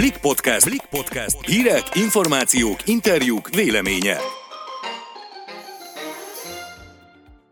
Blik Podcast. Blik Podcast. Hírek, információk, interjúk, véleménye.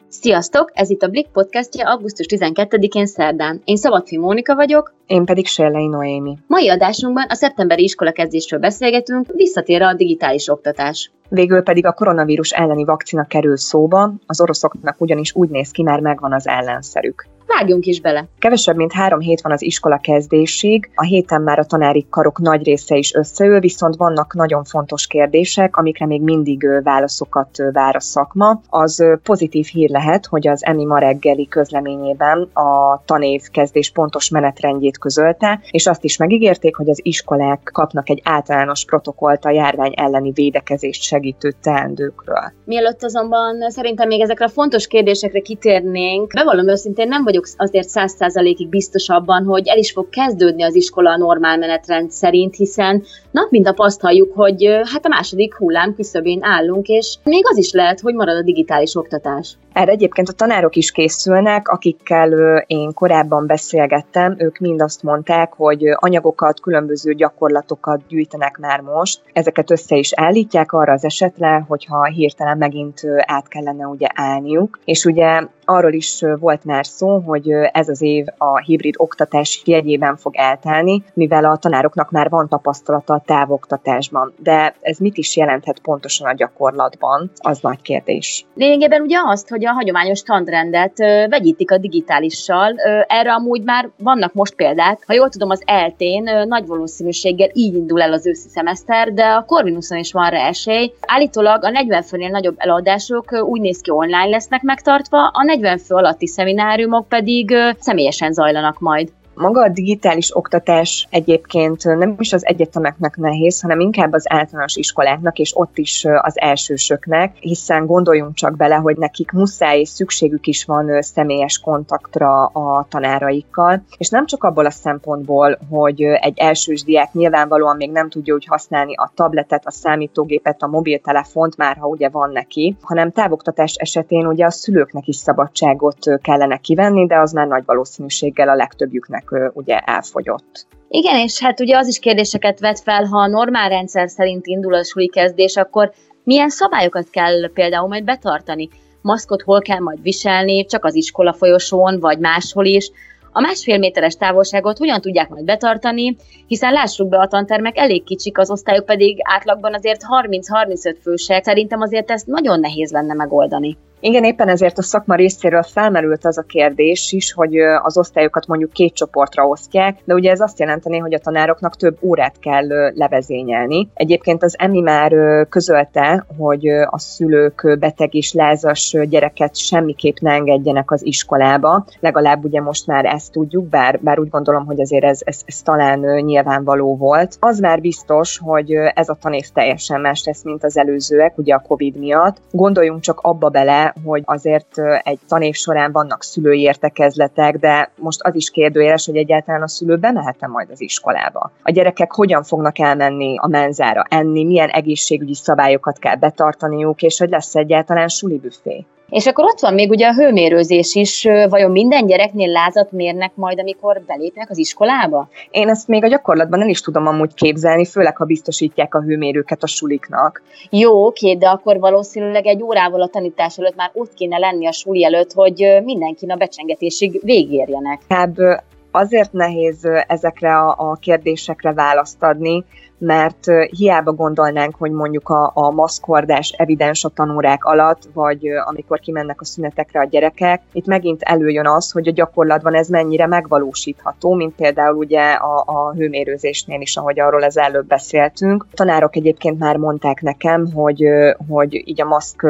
Sziasztok! Ez itt a Blik podcastja augusztus 12-én szerdán. Én Szabadfi Mónika vagyok. Én pedig Sérlei Noémi. Mai adásunkban a szeptemberi iskolakezdésről beszélgetünk, visszatér a digitális oktatás. Végül pedig a koronavírus elleni vakcina kerül szóba, az oroszoknak ugyanis úgy néz ki, már megvan az ellenszerük. Vágjunk is bele. Kevesebb, mint három hét van az iskola kezdésig, a héten már a tanári karok nagy része is összeül, viszont vannak nagyon fontos kérdések, amikre még mindig válaszokat vár a szakma. Az pozitív hír lehet, hogy az EMI ma reggeli közleményében a tanév kezdés pontos menetrendjét közölte, és azt is megígérték, hogy az iskolák kapnak egy általános protokollt a járvány elleni védekezést segítő teendőkről. Mielőtt azonban szerintem még ezekre a fontos kérdésekre kitérnénk, bevallom őszintén nem vagyok vagyok azért száz százalékig biztos abban, hogy el is fog kezdődni az iskola a normál menetrend szerint, hiszen nap mint nap azt halljuk, hogy hát a második hullám küszöbén állunk, és még az is lehet, hogy marad a digitális oktatás. Erre egyébként a tanárok is készülnek, akikkel én korábban beszélgettem, ők mind azt mondták, hogy anyagokat, különböző gyakorlatokat gyűjtenek már most, ezeket össze is állítják arra az esetre, hogyha hirtelen megint át kellene ugye állniuk, és ugye arról is volt már szó, hogy ez az év a hibrid oktatás jegyében fog eltelni, mivel a tanároknak már van tapasztalata a távoktatásban. De ez mit is jelenthet pontosan a gyakorlatban, az nagy kérdés. Lényegében ugye azt, hogy a hagyományos tanrendet vegyítik a digitálissal. Erre amúgy már vannak most példák. Ha jól tudom, az eltén nagy valószínűséggel így indul el az őszi szemeszter, de a Corvinuson is van rá esély. Állítólag a 40 főnél nagyobb eladások úgy néz ki online lesznek megtartva, a 40 fő alatti szemináriumok pedig személyesen zajlanak majd. Maga a digitális oktatás egyébként nem is az egyetemeknek nehéz, hanem inkább az általános iskoláknak, és ott is az elsősöknek, hiszen gondoljunk csak bele, hogy nekik muszáj és szükségük is van személyes kontaktra a tanáraikkal, és nem csak abból a szempontból, hogy egy elsős diák nyilvánvalóan még nem tudja úgy használni a tabletet, a számítógépet, a mobiltelefont, már ha ugye van neki, hanem távoktatás esetén ugye a szülőknek is szabadságot kellene kivenni, de az már nagy valószínűséggel a legtöbbjüknek ugye elfogyott. Igen, és hát ugye az is kérdéseket vet fel, ha a normál rendszer szerint indul a suli kezdés, akkor milyen szabályokat kell például majd betartani? Maszkot hol kell majd viselni, csak az iskola folyosón, vagy máshol is? A másfél méteres távolságot hogyan tudják majd betartani, hiszen lássuk be, a tantermek elég kicsik, az osztályok pedig átlagban azért 30-35 fősek. Szerintem azért ezt nagyon nehéz lenne megoldani. Igen, éppen ezért a szakma részéről felmerült az a kérdés is, hogy az osztályokat mondjuk két csoportra osztják, de ugye ez azt jelenteni, hogy a tanároknak több órát kell levezényelni. Egyébként az EMI már közölte, hogy a szülők beteg és lázas gyereket semmiképp ne engedjenek az iskolába. Legalább ugye most már ezt tudjuk, bár, bár úgy gondolom, hogy azért ez, ez, ez talán nyilvánvaló volt. Az már biztos, hogy ez a tanév teljesen más lesz, mint az előzőek, ugye a COVID miatt. Gondoljunk csak abba bele, hogy azért egy tanév során vannak szülői értekezletek, de most az is kérdőjeles, hogy egyáltalán a szülő bemehet majd az iskolába. A gyerekek hogyan fognak elmenni a menzára enni, milyen egészségügyi szabályokat kell betartaniuk, és hogy lesz egyáltalán suli büfé. És akkor ott van még ugye a hőmérőzés is, vajon minden gyereknél lázat mérnek majd, amikor belépnek az iskolába? Én ezt még a gyakorlatban nem is tudom amúgy képzelni, főleg ha biztosítják a hőmérőket a suliknak. Jó, oké, de akkor valószínűleg egy órával a tanítás előtt már ott kéne lenni a suli előtt, hogy mindenki a becsengetésig végérjenek. Hát azért nehéz ezekre a, a kérdésekre választ adni, mert hiába gondolnánk, hogy mondjuk a, a maszkordás evidens a tanórák alatt, vagy amikor kimennek a szünetekre a gyerekek, itt megint előjön az, hogy a gyakorlatban ez mennyire megvalósítható, mint például ugye a, a hőmérőzésnél is, ahogy arról az előbb beszéltünk. A tanárok egyébként már mondták nekem, hogy, hogy így a maszk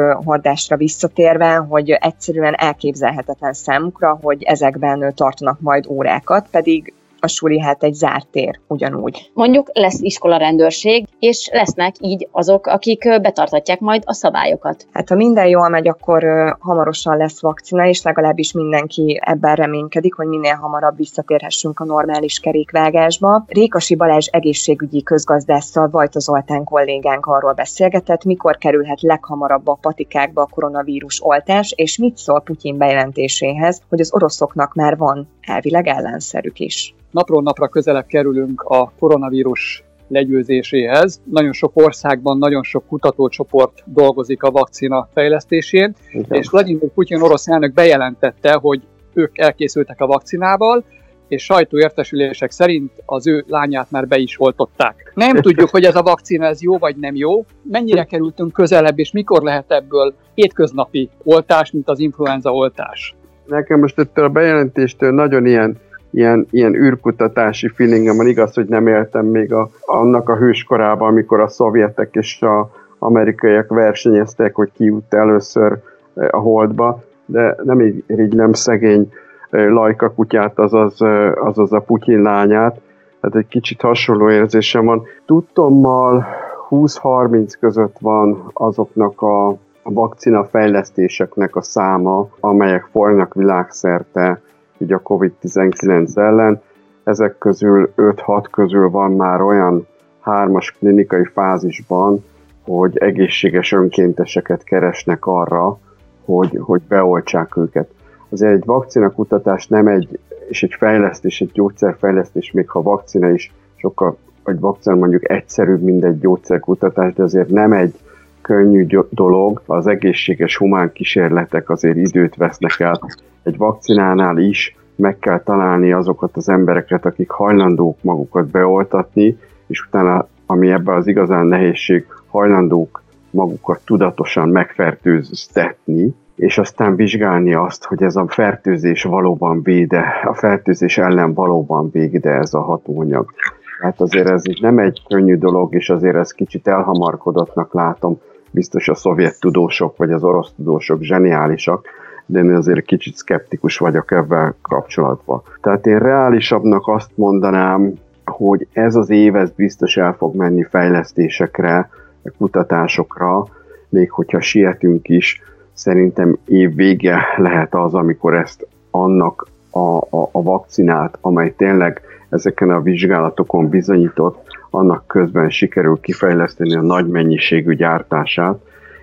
visszatérve, hogy egyszerűen elképzelhetetlen számukra, hogy ezekben tartanak majd órákat, pedig a suli hát egy zárt tér ugyanúgy. Mondjuk lesz iskola rendőrség, és lesznek így azok, akik betartatják majd a szabályokat. Hát ha minden jól megy, akkor hamarosan lesz vakcina, és legalábbis mindenki ebben reménykedik, hogy minél hamarabb visszatérhessünk a normális kerékvágásba. Rékasi Balázs egészségügyi közgazdásszal Vajta Zoltán kollégánk arról beszélgetett, mikor kerülhet leghamarabb a patikákba a koronavírus oltás, és mit szól Putyin bejelentéséhez, hogy az oroszoknak már van elvileg ellenszerük is napról napra közelebb kerülünk a koronavírus legyőzéséhez. Nagyon sok országban, nagyon sok kutatócsoport dolgozik a vakcina fejlesztésén, Igen. és Vladimir Putyin orosz elnök bejelentette, hogy ők elkészültek a vakcinával, és sajtóértesülések szerint az ő lányát már be is oltották. Nem tudjuk, hogy ez a vakcina ez jó vagy nem jó, mennyire kerültünk közelebb, és mikor lehet ebből hétköznapi oltás, mint az influenza oltás. Nekem most ettől a bejelentéstől nagyon ilyen ilyen, ilyen űrkutatási feelingem van. Igaz, hogy nem éltem még a, annak a hőskorában, amikor a szovjetek és a amerikaiak versenyeztek, hogy ki jut először a holdba, de nem így nem szegény Lajka kutyát, azaz, azaz a Putyin lányát. Hát egy kicsit hasonló érzésem van. Tudtommal 20-30 között van azoknak a vakcina fejlesztéseknek a száma, amelyek folynak világszerte így a COVID-19 ellen. Ezek közül 5-6 közül van már olyan hármas klinikai fázisban, hogy egészséges önkénteseket keresnek arra, hogy, hogy beoltsák őket. Azért egy vakcina kutatás nem egy, és egy fejlesztés, egy gyógyszerfejlesztés, még ha vakcina is sokkal, vagy vakcina mondjuk egyszerűbb, mint egy gyógyszerkutatás, de azért nem egy könnyű dolog, az egészséges humán kísérletek azért időt vesznek el. Egy vakcinánál is meg kell találni azokat az embereket, akik hajlandók magukat beoltatni, és utána, ami ebben az igazán nehézség, hajlandók magukat tudatosan megfertőztetni, és aztán vizsgálni azt, hogy ez a fertőzés valóban véde, a fertőzés ellen valóban véde ez a hatóanyag. Hát azért ez nem egy könnyű dolog, és azért ez kicsit elhamarkodottnak látom. Biztos a szovjet tudósok, vagy az orosz tudósok zseniálisak, de én azért kicsit szkeptikus vagyok ebben kapcsolatban. Tehát én reálisabbnak azt mondanám, hogy ez az év ez biztos el fog menni fejlesztésekre, kutatásokra, még hogyha sietünk is, szerintem év vége lehet az, amikor ezt annak a, a, a vakcinát, amely tényleg ezeken a vizsgálatokon bizonyított, annak közben sikerül kifejleszteni a nagy mennyiségű gyártását,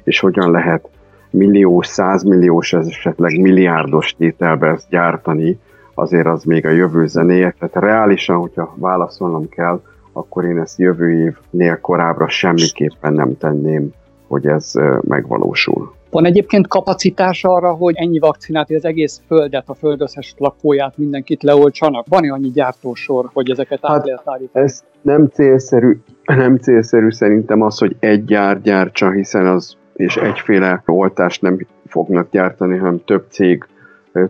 és hogyan lehet milliós, százmilliós, esetleg milliárdos tételbe ezt gyártani, azért az még a jövő zenéje. Tehát reálisan, hogyha válaszolnom kell, akkor én ezt jövő évnél korábbra semmiképpen nem tenném, hogy ez megvalósul. Van egyébként kapacitás arra, hogy ennyi vakcinát, az egész földet, a föld összes lakóját, mindenkit leoltsanak? Van-e annyi gyártósor, hogy ezeket hát át lehet állítani? Ez nem célszerű, nem célszerű szerintem az, hogy egy gyár gyártsa, hiszen az és egyféle oltást nem fognak gyártani, hanem több cég,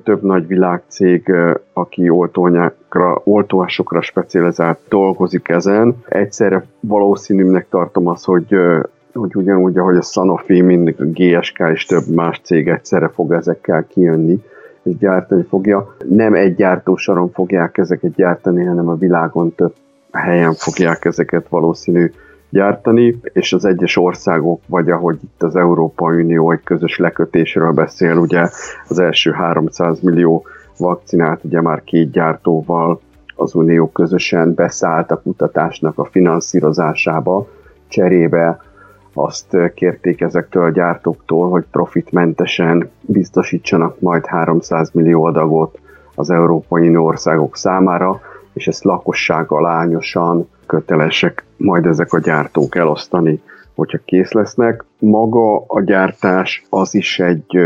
több nagy világcég, aki oltóanyákra, oltóásokra specializált dolgozik ezen. Egyszerre valószínűnek tartom az, hogy hogy ugyanúgy, ahogy a Sanofi, mind a GSK és több más cég egyszerre fog ezekkel kijönni, és gyártani fogja. Nem egy gyártósaron fogják ezeket gyártani, hanem a világon több helyen fogják ezeket valószínű gyártani, és az egyes országok, vagy ahogy itt az Európai Unió egy közös lekötésről beszél, ugye az első 300 millió vakcinát ugye már két gyártóval az Unió közösen beszállt a kutatásnak a finanszírozásába, cserébe azt kérték ezektől a gyártóktól, hogy profitmentesen biztosítsanak majd 300 millió adagot az Európai Unió országok számára, és ezt lakossággal ányosan kötelesek majd ezek a gyártók elosztani, hogyha kész lesznek. Maga a gyártás az is egy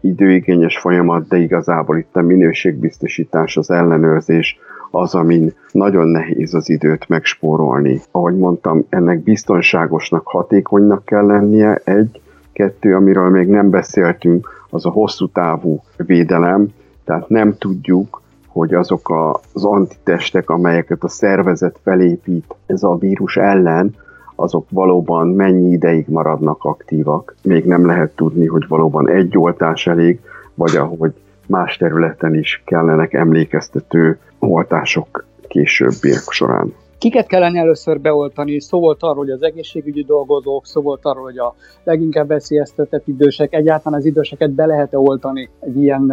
időigényes folyamat, de igazából itt a minőségbiztosítás, az ellenőrzés az, amin nagyon nehéz az időt megspórolni. Ahogy mondtam, ennek biztonságosnak, hatékonynak kell lennie, egy, kettő, amiről még nem beszéltünk, az a hosszú távú védelem, tehát nem tudjuk, hogy azok az antitestek, amelyeket a szervezet felépít ez a vírus ellen, azok valóban mennyi ideig maradnak aktívak. Még nem lehet tudni, hogy valóban egy oltás elég, vagy ahogy más területen is kellenek emlékeztető oltások későbbiek során. Kiket kellene először beoltani? Szó volt arról, hogy az egészségügyi dolgozók, szó volt arról, hogy a leginkább veszélyeztetett idősek, egyáltalán az időseket be lehet-e oltani egy ilyen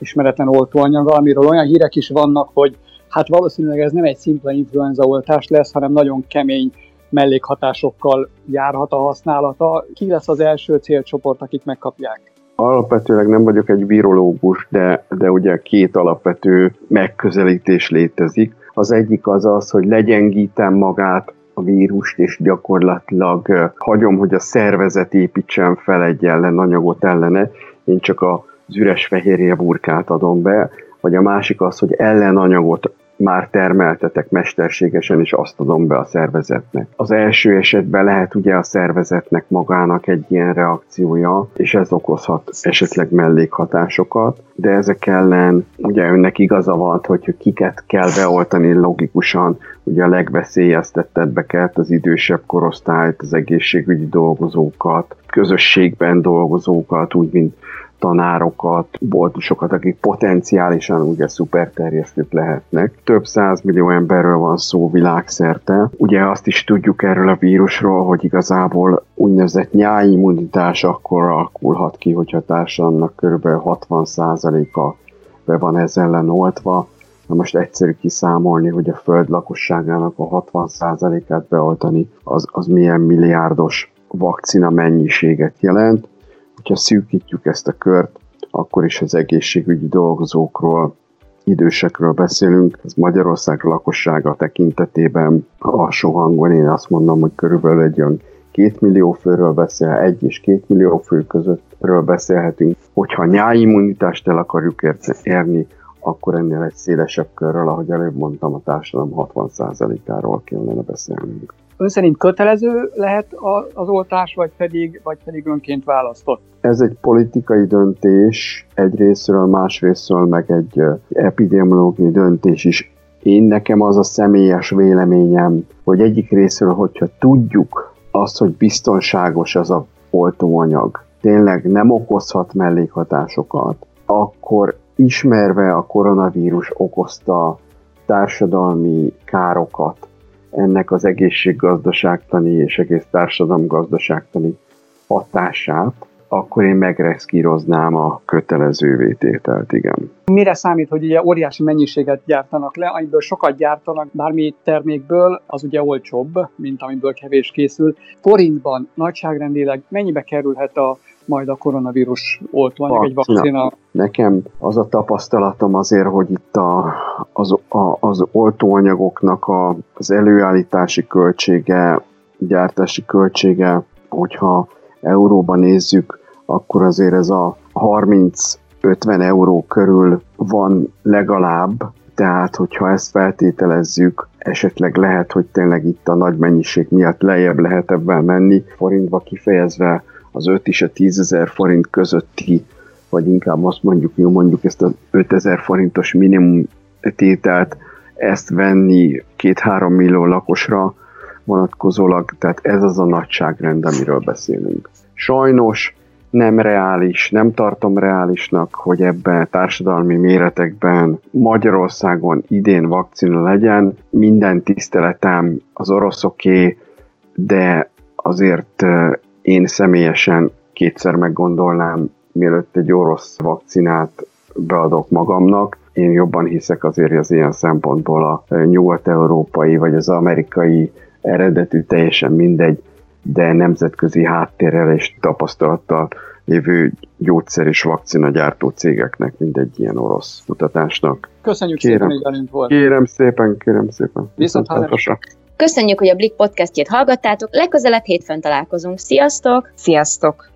ismeretlen oltóanyaggal, amiről olyan hírek is vannak, hogy hát valószínűleg ez nem egy szimpla influenza oltás lesz, hanem nagyon kemény mellékhatásokkal járhat a használata. Ki lesz az első célcsoport, akik megkapják? Alapvetőleg nem vagyok egy virológus, de, de ugye két alapvető megközelítés létezik. Az egyik az az, hogy legyengítem magát a vírust, és gyakorlatilag hagyom, hogy a szervezet építsen fel egy ellenanyagot ellene, én csak az üres fehérje burkát adom be, vagy a másik az, hogy ellenanyagot már termeltetek mesterségesen, és azt adom be a szervezetnek. Az első esetben lehet ugye a szervezetnek magának egy ilyen reakciója, és ez okozhat esetleg mellékhatásokat, de ezek ellen ugye önnek igaza volt, hogy kiket kell beoltani logikusan, ugye a legveszélyeztettebbeket, az idősebb korosztályt, az egészségügyi dolgozókat, közösségben dolgozókat, úgy, mint tanárokat, boltosokat, akik potenciálisan ugye szuperterjesztők lehetnek. Több millió emberről van szó világszerte. Ugye azt is tudjuk erről a vírusról, hogy igazából úgynevezett nyáimmunitás akkor alakulhat ki, hogyha társadalomnak kb. 60%-a be van ezzel ellen oltva. Na most egyszerű kiszámolni, hogy a föld lakosságának a 60%-át beoltani, az, az milyen milliárdos vakcina mennyiséget jelent hogyha szűkítjük ezt a kört, akkor is az egészségügyi dolgozókról, idősekről beszélünk. Ez Magyarország lakossága tekintetében alsó hangon én azt mondom, hogy körülbelül egy olyan két millió főről beszél, egy és két millió fő közöttről beszélhetünk. Hogyha nyáimmunitást el akarjuk érni, akkor ennél egy szélesebb körről, ahogy előbb mondtam, a társadalom 60%-áról kellene beszélnünk. Ön szerint kötelező lehet az oltás, vagy pedig, vagy pedig önként választott? Ez egy politikai döntés egyrésztről, másrésztről meg egy epidemiológiai döntés is. Én nekem az a személyes véleményem, hogy egyik részről, hogyha tudjuk azt, hogy biztonságos az a oltóanyag, tényleg nem okozhat mellékhatásokat, akkor ismerve a koronavírus okozta társadalmi károkat, ennek az egészséggazdaságtani és egész társadalomgazdaságtani hatását, akkor én megreszkíroznám a kötelező vétételt, igen. Mire számít, hogy ugye óriási mennyiséget gyártanak le, amiből sokat gyártanak bármi termékből, az ugye olcsóbb, mint amiből kevés készül. Forintban nagyságrendileg mennyibe kerülhet a majd a koronavírus oltóanyag, egy vakcina. Nekem az a tapasztalatom azért, hogy itt a, az, a, az oltóanyagoknak a, az előállítási költsége, gyártási költsége, hogyha euróban nézzük, akkor azért ez a 30-50 euró körül van legalább, tehát hogyha ezt feltételezzük, esetleg lehet, hogy tényleg itt a nagy mennyiség miatt lejjebb lehet ebben menni, forintba kifejezve az 5 és a 10 ezer forint közötti, vagy inkább azt mondjuk, jó mondjuk ezt az 5 ezer forintos minimum tételt, ezt venni két-három millió lakosra vonatkozólag, tehát ez az a nagyságrend, amiről beszélünk. Sajnos nem reális, nem tartom reálisnak, hogy ebben társadalmi méretekben Magyarországon idén vakcina legyen. Minden tiszteletem az oroszoké, de azért én személyesen kétszer meggondolnám, mielőtt egy orosz vakcinát beadok magamnak. Én jobban hiszek azért az ilyen szempontból a nyugat-európai vagy az amerikai eredetű, teljesen mindegy, de nemzetközi háttérrel és tapasztalattal lévő gyógyszer és vakcina gyártó cégeknek, mindegy ilyen orosz mutatásnak. Köszönjük kérem, szépen, hogy velünk volt. Kérem szépen, kérem szépen. Viszont hallásra. Köszönjük, hogy a Blik podcastjét hallgattátok, legközelebb hétfőn találkozunk. Sziasztok! Sziasztok!